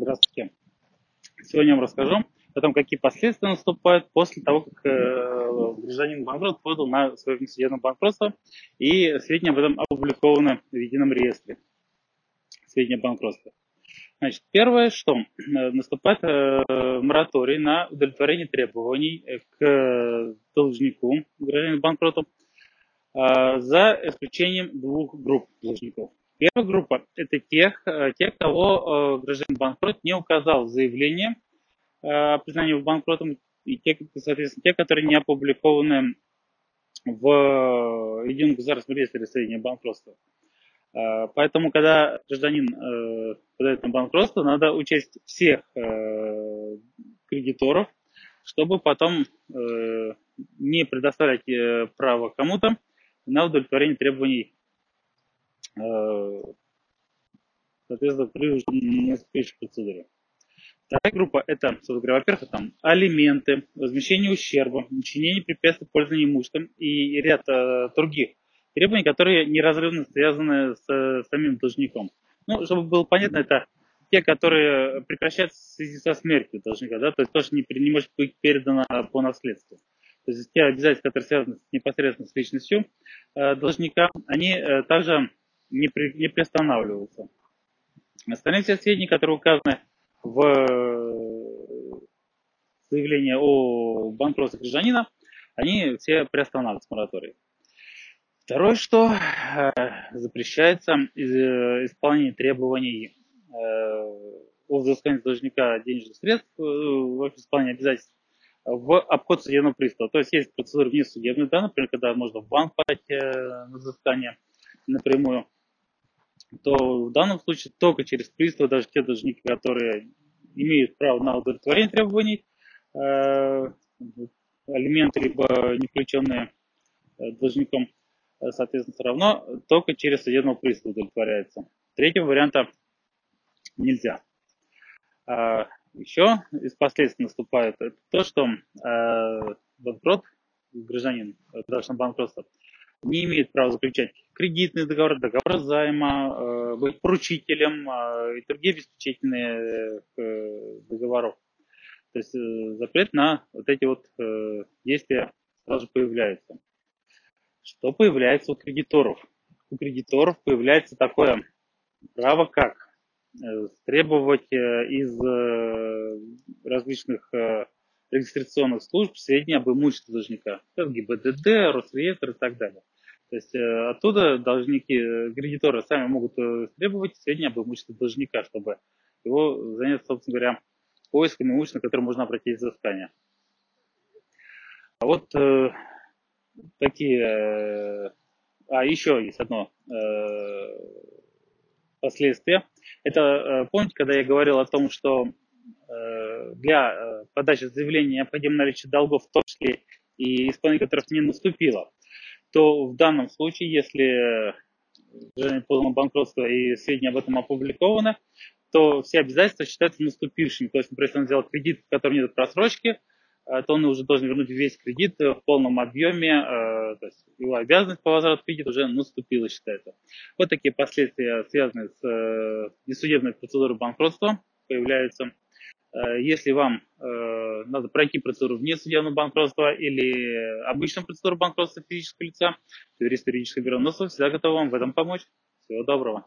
Здравствуйте. Сегодня я вам расскажу о том, какие последствия наступают после того, как э, гражданин банкрот подал на свое внесудебное банкротство, и сведения об этом опубликованы в едином реестре. Сведения о банкротстве. Значит, первое, что э, наступает э, мораторий на удовлетворение требований к должнику, гражданину банкроту, э, за исключением двух групп должников. Первая группа – это тех, э, тех, кого э, гражданин банкрот не указал в заявлении э, о признании банкротом, и те, соответственно, те, которые не опубликованы в Едином государственном реестре сведения банкротства. Поэтому, когда гражданин подает на банкротство, надо учесть всех кредиторов, чтобы потом не предоставлять право кому-то на удовлетворение требований соответственно, при настоящей процедуре. Вторая группа – это, во-первых, там алименты, возмещение ущерба, учинение препятствий пользования имуществом и ряд э, других требований, которые неразрывно связаны с, с самим должником. Ну, чтобы было понятно, это те, которые прекращаются в связи со смертью должника, да, то есть тоже не, не может быть передано по наследству. То есть те обязательства, которые связаны непосредственно с личностью э, должника, они э, также не, при, не приостанавливаются. Остальные все сведения, которые указаны в э, заявлении о банкротстве гражданина, они все приостанавливаются мораторий. Второе, что э, запрещается э, исполнение требований о взыскании должника денежных средств, в исполнении обязательств в обход судебного пристава. То есть есть процедура внесудебная, да, например, когда можно в банк подать на взыскание напрямую то в данном случае только через пристав, даже те должники, которые имеют право на удовлетворение требований, э, алименты, либо не включенные э, должником, э, соответственно, все равно только через судебного пристава удовлетворяется. Третьего варианта нельзя. А еще из последствий наступает то, что э, банкрот, гражданин, гражданин банкротства, не имеет права заключать кредитные договоры, договоры займа, э, быть поручителем э, и другие обеспечительные э, договоров. То есть запрет на вот эти вот действия сразу появляется. Что появляется у кредиторов? У кредиторов появляется такое право, как требовать из различных регистрационных служб сведения об имуществе должника. ГИБДД, Росреестр и так далее. То есть э, оттуда должники, э, кредиторы сами могут э, требовать сведения об имуществе должника, чтобы его заняться, собственно говоря, поиском имущества, на которое можно обратить взыскание. А вот э, такие... Э, а еще есть одно э, последствие. Это, э, помните, когда я говорил о том, что э, для подачи заявления необходимо наличие долгов, в том числе и исполнение которых не наступило то в данном случае, если жена подано банкротство и сведения об этом опубликованы, то все обязательства считаются наступившими. То есть, например, если он взял кредит, в котором нет просрочки, э, то он уже должен вернуть весь кредит в полном объеме, э, то есть его обязанность по возврату кредита уже наступила, считается. Вот такие последствия, связанные с э, несудебной процедурой банкротства, появляются. Э, если вам э, надо пройти процедуру вне судебного банкротства или обычную процедуру банкротства физического лица, то юрист юридического бюро НОСов всегда готов вам в этом помочь. Всего доброго.